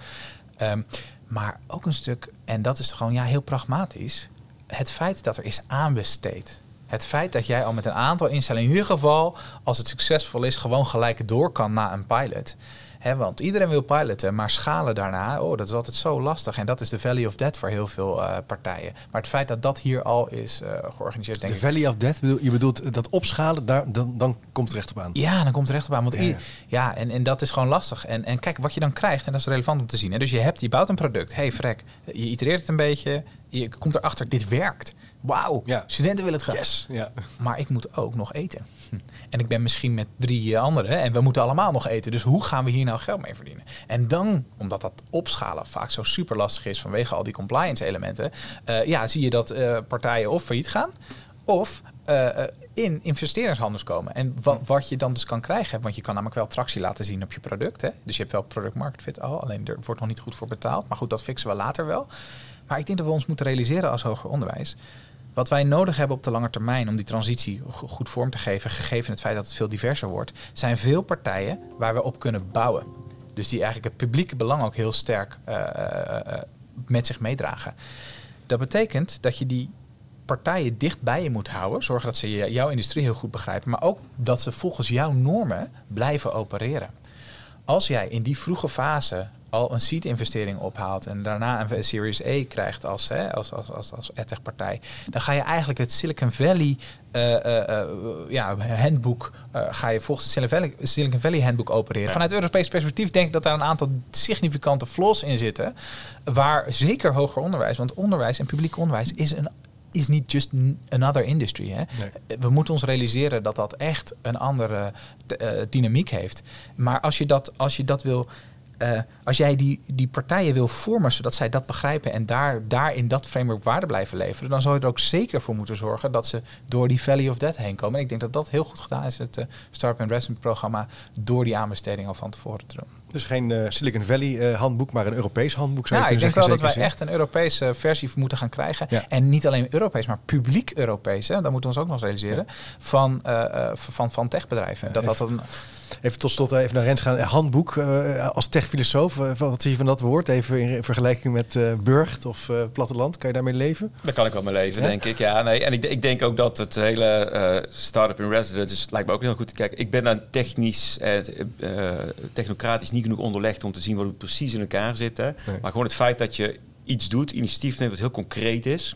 Um, maar ook een stuk, en dat is gewoon ja, heel pragmatisch, het feit dat er is aanbesteed. Het feit dat jij al met een aantal instellingen, in ieder geval als het succesvol is, gewoon gelijk door kan na een pilot want iedereen wil piloten, maar schalen daarna, oh, dat is altijd zo lastig. En dat is de Valley of Death voor heel veel uh, partijen. Maar het feit dat dat hier al is uh, georganiseerd, denk de Valley of Death, je bedoelt dat opschalen, daar, dan, dan komt het recht op aan. Ja, dan komt het recht op aan. Want ja, ja. en, en dat is gewoon lastig. En, en kijk, wat je dan krijgt, en dat is relevant om te zien. Hè? Dus je hebt, je bouwt een product. hey, frek, je itereert het een beetje, je komt erachter, dit werkt Wauw, Ja. studenten willen het graag. Yes. Ja. Maar ik moet ook nog eten. Hm. En ik ben misschien met drie eh, anderen en we moeten allemaal nog eten. Dus hoe gaan we hier nou geld mee verdienen? En dan, omdat dat opschalen vaak zo super lastig is vanwege al die compliance elementen, eh, ja, zie je dat eh, partijen of failliet gaan of in investeringshandels komen. En wa- wat je dan dus kan krijgen, want je kan namelijk wel tractie laten zien op je product. Hè? Dus je hebt wel product market fit al, alleen er wordt nog niet goed voor betaald. Maar goed, dat fixen we later wel. Maar ik denk dat we ons moeten realiseren als hoger onderwijs. Wat wij nodig hebben op de lange termijn om die transitie go- goed vorm te geven, gegeven het feit dat het veel diverser wordt, zijn veel partijen waar we op kunnen bouwen. Dus die eigenlijk het publieke belang ook heel sterk eh, eh, eh, met zich meedragen. Dat betekent dat je die partijen dicht bij je moet houden. Zorgen dat ze jouw industrie heel goed begrijpen. Maar ook dat ze volgens jouw normen blijven opereren. Als jij in die vroege fase al een seed-investering ophaalt en daarna een Series A krijgt als, hè, als, als, als, als edtech-partij, dan ga je eigenlijk het Silicon Valley eh, eh, eh, ja, handboek, ga je volgens het Silicon Valley, Silicon Valley handboek opereren. Vanuit Europees perspectief denk ik dat daar een aantal significante flaws in zitten, waar zeker hoger onderwijs, want onderwijs en publiek onderwijs is een is niet just another industry. Hè? Nee. We moeten ons realiseren dat dat echt een andere dynamiek heeft. Maar als je dat, als je dat wil. Eh, als jij die, die partijen wil vormen zodat zij dat begrijpen en daar, daar in dat framework waarde blijven leveren, dan zal je er ook zeker voor moeten zorgen dat ze door die Valley of Death heen komen. En ik denk dat dat heel goed gedaan is, het eh, Startup Investment programma, door die aanbesteding al van tevoren te doen. Dus geen eh, Silicon Valley handboek, maar een Europees handboek zou Ja, je ik denk kunnen wel zeggen. dat wij echt een Europese versie moeten gaan krijgen. Ja. En niet alleen Europees, maar publiek Europees. Hè. Dat moeten we ons ook nog realiseren. Van, van, van techbedrijven. Dat dat een. Even tot slot even naar Rens gaan. Eh, Handboek eh, als techfilosoof. eh, wat zie je van dat woord? Even in vergelijking met eh Burgt of Platteland. Kan je daarmee leven? Daar kan ik wel mee leven, Ja? denk ik. Ja, nee. En ik, ik denk ook dat het hele start-up in residence is, lijkt me ook heel goed. Kijk, ik ben dan technisch, technocratisch niet genoeg onderlegd om te zien wat het precies in elkaar zit. Hè. Nee. Maar gewoon het feit dat je iets doet, initiatief neemt wat heel concreet is,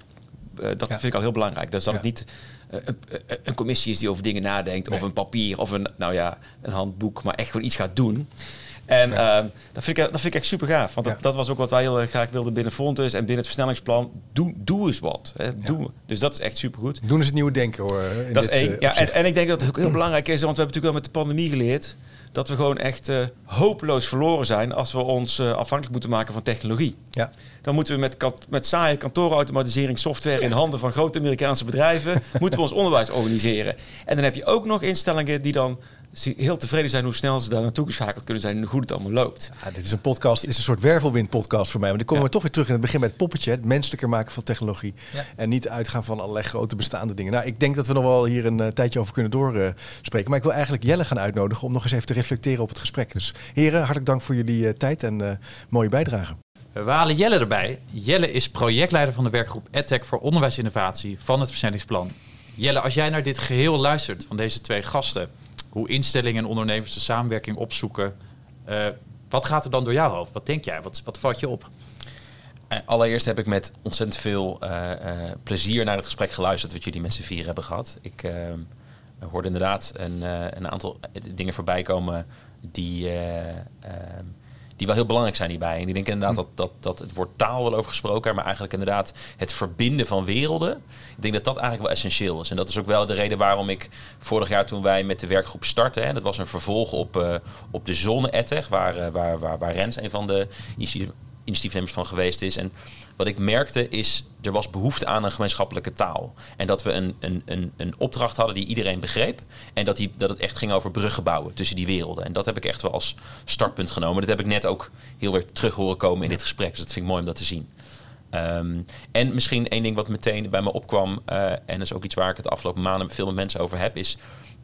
dat Ja. vind ik al heel belangrijk. Dus dat Ja. het niet een, een- een commissie is die over dingen nadenkt, of een papier, of een, nou ja, een handboek, maar echt gewoon iets gaat doen. En ehm, dat, vind ik, dat vind ik echt super gaaf. Want Ja. dat, dat was ook wat wij heel erg graag wilden binnen Fontes en binnen het versnellingsplan. Doe, doe eens wat. Hè. Doe. Dus dat is echt supergoed. Doen is het nieuwe denken hoor. in Dat is één. eh, Ja, en, en ik denk dat het ook heel belangrijk is, want we hebben natuurlijk wel met de pandemie geleerd dat we gewoon echt eh, hopeloos verloren zijn als we ons eh, afhankelijk moeten maken van technologie. ja. Dan moeten we met, kat- met saaie kantoorautomatisering software in handen van grote Amerikaanse bedrijven, moeten we ons onderwijs organiseren. En dan heb je ook nog instellingen die dan heel tevreden zijn hoe snel ze daar naartoe geschakeld kunnen zijn en hoe goed het allemaal loopt. Ja, dit is een podcast, dit is een soort wervelwind-podcast voor mij. Maar dan komen Ja. we toch weer terug in het begin bij het poppetje. Het menselijker maken van technologie. Ja. En niet uitgaan van allerlei grote bestaande dingen. Nou, ik denk dat we nog wel hier een eh, tijdje over kunnen doorspreken. maar ik wil eigenlijk Jelle gaan uitnodigen om nog eens even te reflecteren op het gesprek. Dus heren, hartelijk dank voor jullie eh, tijd en eh, mooie bijdrage. We halen Jelle erbij. Jelle is projectleider van de werkgroep EdTech voor onderwijsinnovatie van het versnellingsplan. Jelle, als jij naar dit geheel luistert van deze twee gasten, hoe instellingen en ondernemers de samenwerking opzoeken, eh, wat gaat er dan door jouw hoofd? Wat denk jij? Wat, wat valt je op? Eh, Allereerst heb ik met ontzettend veel eh, plezier naar het gesprek geluisterd wat jullie met z'n vier hebben gehad. Ik hoorde inderdaad een, een aantal dingen voorbij komen die, die wel heel belangrijk zijn hierbij. En ik denk inderdaad dat, dat, dat het woord taal wel over gesproken, maar eigenlijk inderdaad het verbinden van werelden. Ik denk dat dat eigenlijk wel essentieel is. En dat is ook wel de reden waarom ik vorig jaar toen wij met de werkgroep startten, hè, dat was een vervolg op, eh, op de Zone EdTech, waar, eh, waar, waar, waar Rens een van de initiatief- initiatiefnemers van geweest is. En wat ik merkte is, er was behoefte aan een gemeenschappelijke taal. En dat we een, een, een, een opdracht hadden die iedereen begreep. En dat, die, dat het echt ging over bruggen bouwen tussen die werelden. En dat heb ik echt wel als startpunt genomen. Dat heb ik net ook heel weer terug horen komen in dit gesprek. Dus dat vind ik mooi om dat te zien. Ehm, en misschien één ding wat meteen bij me opkwam, eh, en dat is ook iets waar ik het de afgelopen maanden veel met mensen over heb, is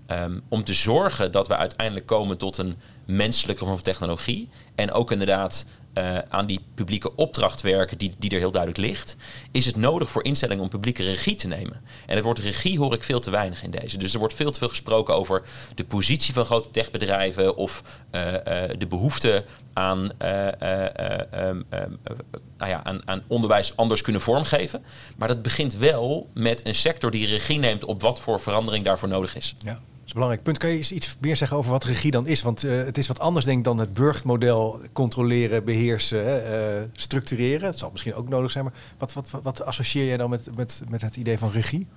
ehm, om te zorgen dat we uiteindelijk komen tot een menselijke vorm van technologie. En ook inderdaad eh, aan die publieke opdracht werken die, die er heel duidelijk ligt, is het nodig voor instellingen om publieke regie te nemen. En het woord regie hoor ik veel te weinig in deze. Dus er wordt veel te veel gesproken over de positie van grote techbedrijven of eh, eh, de behoefte aan, eh, eh, eh, ehm, ehm, eh, nou ja, aan, aan onderwijs anders kunnen vormgeven. Maar dat begint wel met een sector die regie neemt op wat voor verandering daarvoor nodig is. Ja. Is een belangrijk punt. Kan je iets meer zeggen over wat regie dan is? Want uh, het is wat anders denk ik dan het burgmodel controleren, beheersen, uh, structureren. Het zal misschien ook nodig zijn, maar wat, wat, wat, wat associeer jij dan met, met, met het idee van regie?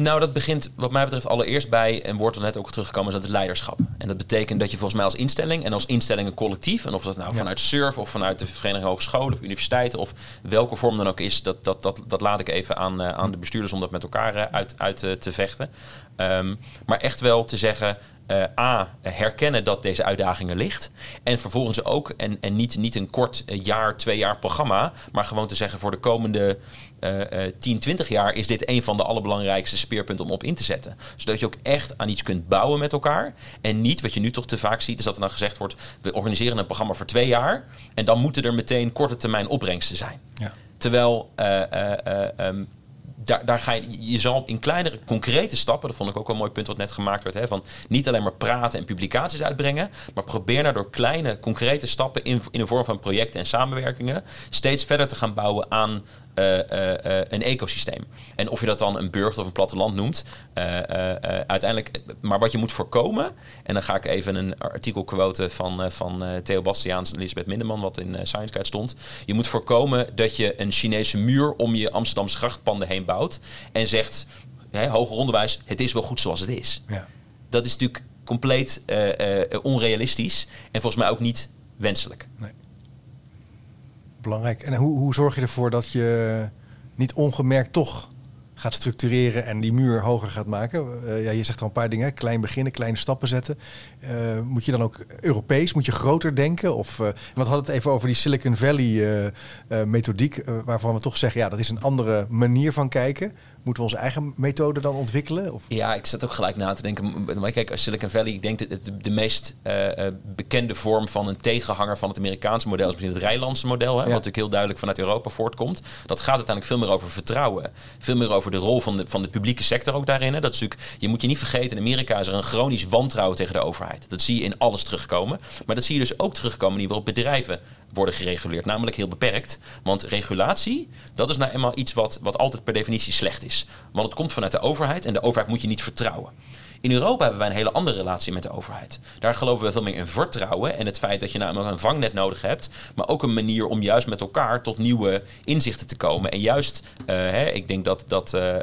Nou, dat begint wat mij betreft allereerst bij, en wordt er net ook teruggekomen, is dat het leiderschap. En dat betekent dat je volgens mij als instelling en als instellingen collectief, en of dat nou vanuit SURF of vanuit de Vereniging Hogescholen of universiteiten of welke vorm dan ook is, dat, dat, dat, dat laat ik even aan, uh, aan de bestuurders om dat met elkaar uh, uit, uit uh, te vechten. Um, maar echt wel te zeggen, uh, A, herkennen dat deze uitdagingen ligt. En vervolgens ook, en, en niet, niet een kort jaar, twee jaar programma, maar gewoon te zeggen voor de komende uh, uh, 10, 20 jaar is dit een van de allerbelangrijkste speerpunten om op in te zetten. Zodat je ook echt aan iets kunt bouwen met elkaar. En niet, wat je nu toch te vaak ziet, is dat er dan gezegd wordt, we organiseren een programma voor twee jaar. En dan moeten er meteen korte termijn opbrengsten zijn. Ja. Terwijl uh, um, daar, daar ga je, je zal in kleinere, concrete stappen, dat vond ik ook wel een mooi punt wat net gemaakt werd, hè, van niet alleen maar praten en publicaties uitbrengen, maar probeer nou door kleine, concrete stappen in, in de vorm van projecten en samenwerkingen steeds verder te gaan bouwen aan een ecosysteem. En of je dat dan een burger of een platteland noemt, uiteindelijk, maar wat je moet voorkomen, en dan ga ik even een artikel quoten van, van Theo Bastiaans en Elisabeth Minderman, wat in Science Guide stond. Je moet voorkomen dat je een Chinese muur om je Amsterdamse grachtpanden heen bouwt en zegt, hè, hoger onderwijs, het is wel goed zoals het is. Ja. Dat is natuurlijk compleet onrealistisch en volgens mij ook niet wenselijk. Nee belangrijk. En hoe, hoe zorg je ervoor dat je niet ongemerkt toch gaat structureren en die muur hoger gaat maken. Uh, ja, je zegt al een paar dingen. Klein beginnen, kleine stappen zetten. Uh, moet je dan ook Europees, moet je groter denken? Of, uh, we hadden het even over die Silicon Valley methodiek, waarvan we toch zeggen, ja, dat is een andere manier van kijken. Moeten we onze eigen methode dan ontwikkelen? Of? Ja, ik zat ook gelijk na te denken. Maar kijk, Silicon Valley, ik denk dat de, de, meest uh, bekende vorm van een tegenhanger van het Amerikaanse model is misschien het Rijnlandse model. Hè, ja. Wat natuurlijk heel duidelijk vanuit Europa voortkomt. Dat gaat uiteindelijk veel meer over vertrouwen. Veel meer over de rol van de, van de publieke sector ook daarin. Hè. Dat is natuurlijk, je moet je niet vergeten, in Amerika is er een chronisch wantrouwen tegen de overheid. Dat zie je in alles terugkomen. Maar dat zie je dus ook terugkomen in waarop bedrijven worden gereguleerd. Namelijk heel beperkt. Want regulatie, dat is nou eenmaal iets wat, wat altijd per definitie slecht is. Want het komt vanuit de overheid en de overheid moet je niet vertrouwen. In Europa hebben wij een hele andere relatie met de overheid. Daar geloven we veel meer in vertrouwen en het feit dat je namelijk een vangnet nodig hebt, maar ook een manier om juist met elkaar tot nieuwe inzichten te komen. En juist, uh, hè, ik denk dat, dat uh, uh,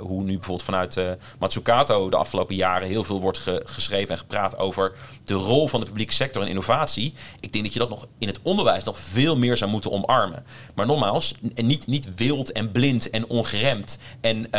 hoe nu bijvoorbeeld vanuit Matsukato de afgelopen jaren heel veel wordt ge geschreven en gepraat over de rol van de publieke sector en innovatie. Ik denk dat je dat nog in het onderwijs nog veel meer zou moeten omarmen. Maar nogmaals, niet, niet wild en blind en ongeremd en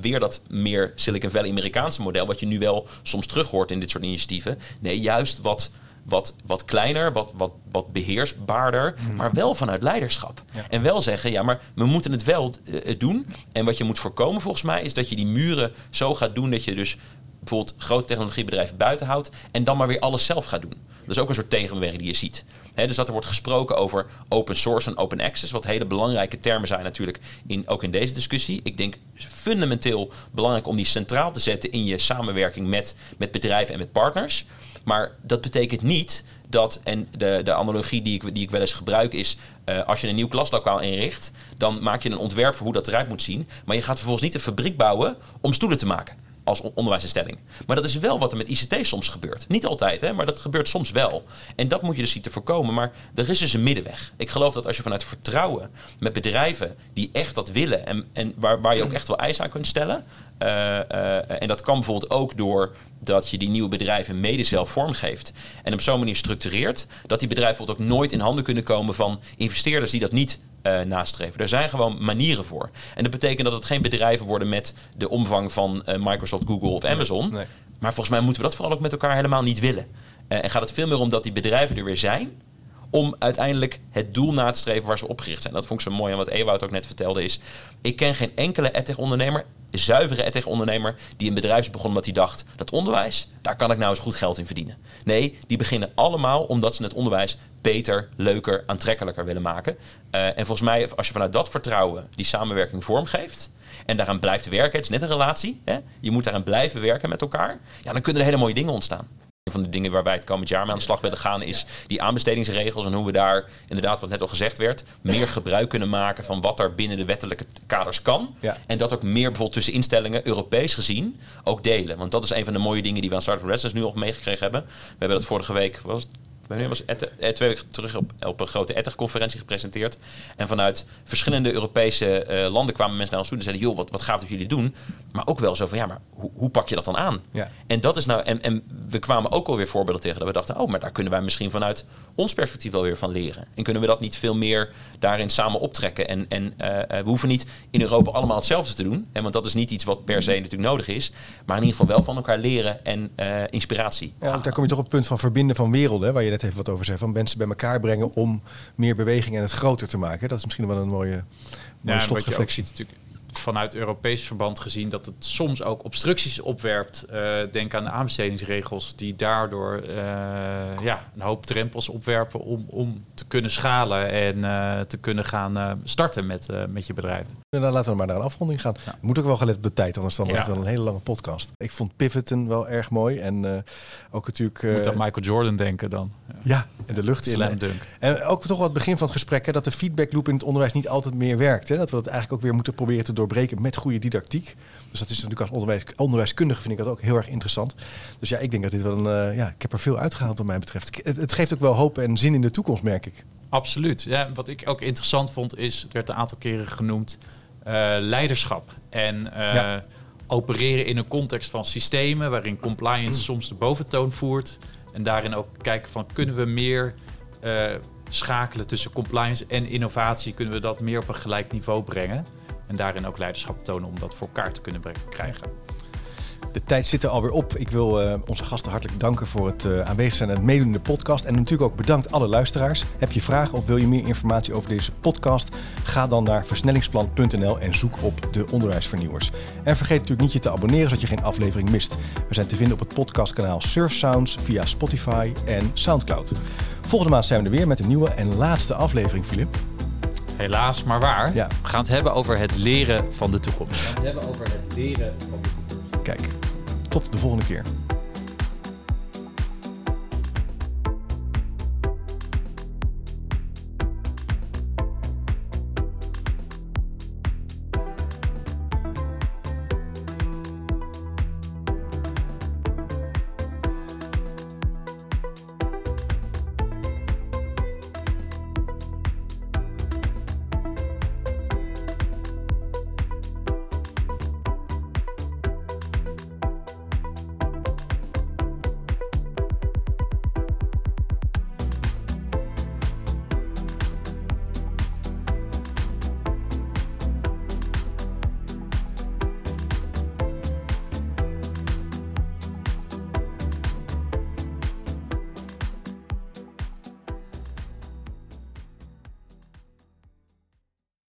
weer dat meer Silicon Valley Amerikaanse model wat je nu wel soms terug hoort in dit soort initiatieven. Nee, juist wat, wat, wat kleiner, wat, wat, wat beheersbaarder, mm. maar wel vanuit leiderschap. Ja. En wel zeggen, ja, maar we moeten het wel uh, doen. En wat je moet voorkomen volgens mij, is dat je die muren zo gaat doen dat je dus bijvoorbeeld grote technologiebedrijven buiten houdt en dan maar weer alles zelf gaat doen. Dat is ook een soort tegenwerking die je ziet. Dus dat er wordt gesproken over open source en open access, wat hele belangrijke termen zijn natuurlijk, in, ook in deze discussie. Ik denk fundamenteel belangrijk om die centraal te zetten in je samenwerking met, met bedrijven en met partners. Maar dat betekent niet dat, en de, de analogie die ik, die ik wel eens gebruik is, uh, als je een nieuw klaslokaal inricht, dan maak je een ontwerp voor hoe dat eruit moet zien. Maar je gaat vervolgens niet een fabriek bouwen om stoelen te maken als onderwijsinstelling. Maar dat is wel wat er met ICT soms gebeurt. Niet altijd, hè, maar dat gebeurt soms wel. En dat moet je dus zien te voorkomen. Maar er is dus een middenweg. Ik geloof dat als je vanuit vertrouwen met bedrijven die echt dat willen en, en waar, waar je ook echt wel eisen aan kunt stellen. Uh, uh, en dat kan bijvoorbeeld ook door dat je die nieuwe bedrijven mede zelf vormgeeft. En op zo'n manier structureert dat die bedrijven ook nooit in handen kunnen komen van investeerders die dat niet uh, nastreven. Er zijn gewoon manieren voor. En dat betekent dat het geen bedrijven worden met de omvang van uh, Microsoft, Google of Amazon. Nee. Maar volgens mij moeten we dat vooral ook met elkaar helemaal niet willen. Uh, en gaat het veel meer om dat die bedrijven er weer zijn om uiteindelijk het doel na te streven waar ze opgericht zijn. Dat vond ik zo mooi en wat Ewout ook net vertelde is... ik ken geen enkele edtech-ondernemer, zuivere edtech-ondernemer... die een bedrijf is begonnen omdat hij dacht... dat onderwijs, daar kan ik nou eens goed geld in verdienen. Nee, die beginnen allemaal omdat ze het onderwijs beter, leuker, aantrekkelijker willen maken. Uh, en volgens mij, als je vanuit dat vertrouwen die samenwerking vormgeeft en daaraan blijft werken, het is net een relatie, hè? je moet daaraan blijven werken met elkaar, ja, dan kunnen er hele mooie dingen ontstaan. Een van de dingen waar wij het komend jaar mee aan de slag willen gaan is die aanbestedingsregels en hoe we daar inderdaad, wat net al gezegd werd, meer gebruik kunnen maken van wat er binnen de wettelijke kaders kan. Ja. En dat ook meer bijvoorbeeld tussen instellingen, Europees gezien, ook delen. Want dat is een van de mooie dingen die we aan Startup Residence nu al meegekregen hebben. We hebben dat vorige week, was het, wanneer was het? Eh, twee weken terug op, op een grote ETHEG-conferentie gepresenteerd. En vanuit verschillende Europese eh, landen kwamen mensen naar ons toe en zeiden, joh, wat, wat gaaf dat jullie doen. Maar ook wel zo van, ja, maar hoe, hoe pak je dat dan aan? Ja. En dat is nou, en, en we kwamen ook alweer voorbeelden tegen dat we dachten, oh, maar daar kunnen wij misschien vanuit ons perspectief wel weer van leren. En kunnen we dat niet veel meer daarin samen optrekken? En, en eh, we hoeven niet in Europa allemaal hetzelfde te doen, hè, want dat is niet iets wat per se natuurlijk nodig is. Maar in ieder geval wel van elkaar leren en inspiratie. Ja, daar kom je toch op het punt van verbinden van werelden, hè, waar je net even wat over zei. Van mensen bij elkaar brengen om meer beweging en het groter te maken. Dat is misschien wel een mooie, mooie Ja, en wat je ook slotreflectie. ziet natuurlijk vanuit Europees verband gezien dat het soms ook obstructies opwerpt. Eh, denk aan de aanbestedingsregels die daardoor eh, ja, een hoop drempels opwerpen om, om te kunnen schalen en eh, te kunnen gaan starten met, met je bedrijf. En dan laten we maar naar een afronding gaan. Moet ook wel gelet op de tijd, anders dan Ja. wordt het wel een hele lange podcast. Ik vond Pivoten wel erg mooi. En eh, ook natuurlijk... Je moet eh, aan Michael Jordan denken dan. Ja. ja, en de lucht in. Slam dunk. En ook toch wel het begin van het gesprek, hè, dat de feedbackloop in het onderwijs niet altijd meer werkt. Hè? Dat we dat eigenlijk ook weer moeten proberen te doorbreken met goede didactiek. Dus dat is natuurlijk als onderwijs, onderwijskundige vind ik dat ook heel erg interessant. Dus ja, ik denk dat dit wel een, eh, ja, ik heb er veel uitgehaald wat mij betreft. Het, het geeft ook wel hoop en zin in de toekomst, merk ik. Absoluut. Ja, wat ik ook interessant vond is, het werd een aantal keren genoemd, leiderschap. En eh, Ja. opereren in een context van systemen waarin compliance soms de boventoon voert. En daarin ook kijken van kunnen we meer eh, schakelen tussen compliance en innovatie. Kunnen we dat meer op een gelijk niveau brengen. En daarin ook leiderschap tonen om dat voor elkaar te kunnen brengen, krijgen. De tijd zit er alweer op. Ik wil eh, onze gasten hartelijk danken voor het eh, aanwezig zijn en het meedoen in de podcast. En natuurlijk ook bedankt alle luisteraars. Heb je vragen of wil je meer informatie over deze podcast? Ga dan naar versnellingsplan.nl en zoek op de onderwijsvernieuwers. En vergeet natuurlijk niet je te abonneren zodat je geen aflevering mist. We zijn te vinden op het podcastkanaal Surf Sounds via Spotify en Soundcloud. Volgende maand zijn we er weer met een nieuwe en laatste aflevering, Filip. Helaas, maar waar. Ja. We gaan het hebben over het leren van de toekomst. We gaan het hebben over het leren van de toekomst. Kijk, tot de volgende keer.